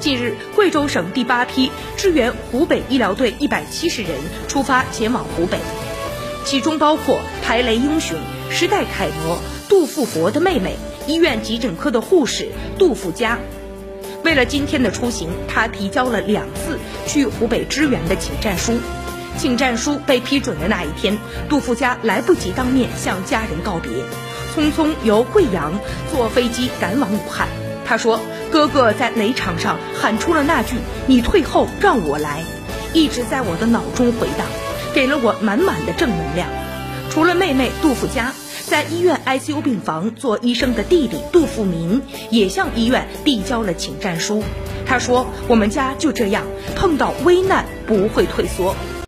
近日，贵州省第八批支援湖北医疗队一百七十人出发前往湖北，其中包括排雷英雄、时代楷模杜富国的妹妹、医院急诊科的护士杜富佳。为了今天的出行，他提交了两次去湖北支援的请战书。请战书被批准的那一天，杜富佳来不及当面向家人告别，匆匆由贵阳坐飞机赶往武汉。他说：“哥哥在雷场上喊出了那句‘你退后，让我来’，一直在我的脑中回荡，给了我满满的正能量。”除了妹妹杜富佳，在医院 ICU 病房做医生的弟弟杜富民也向医院递交了请战书。他说：“我们家就这样，碰到危难不会退缩。”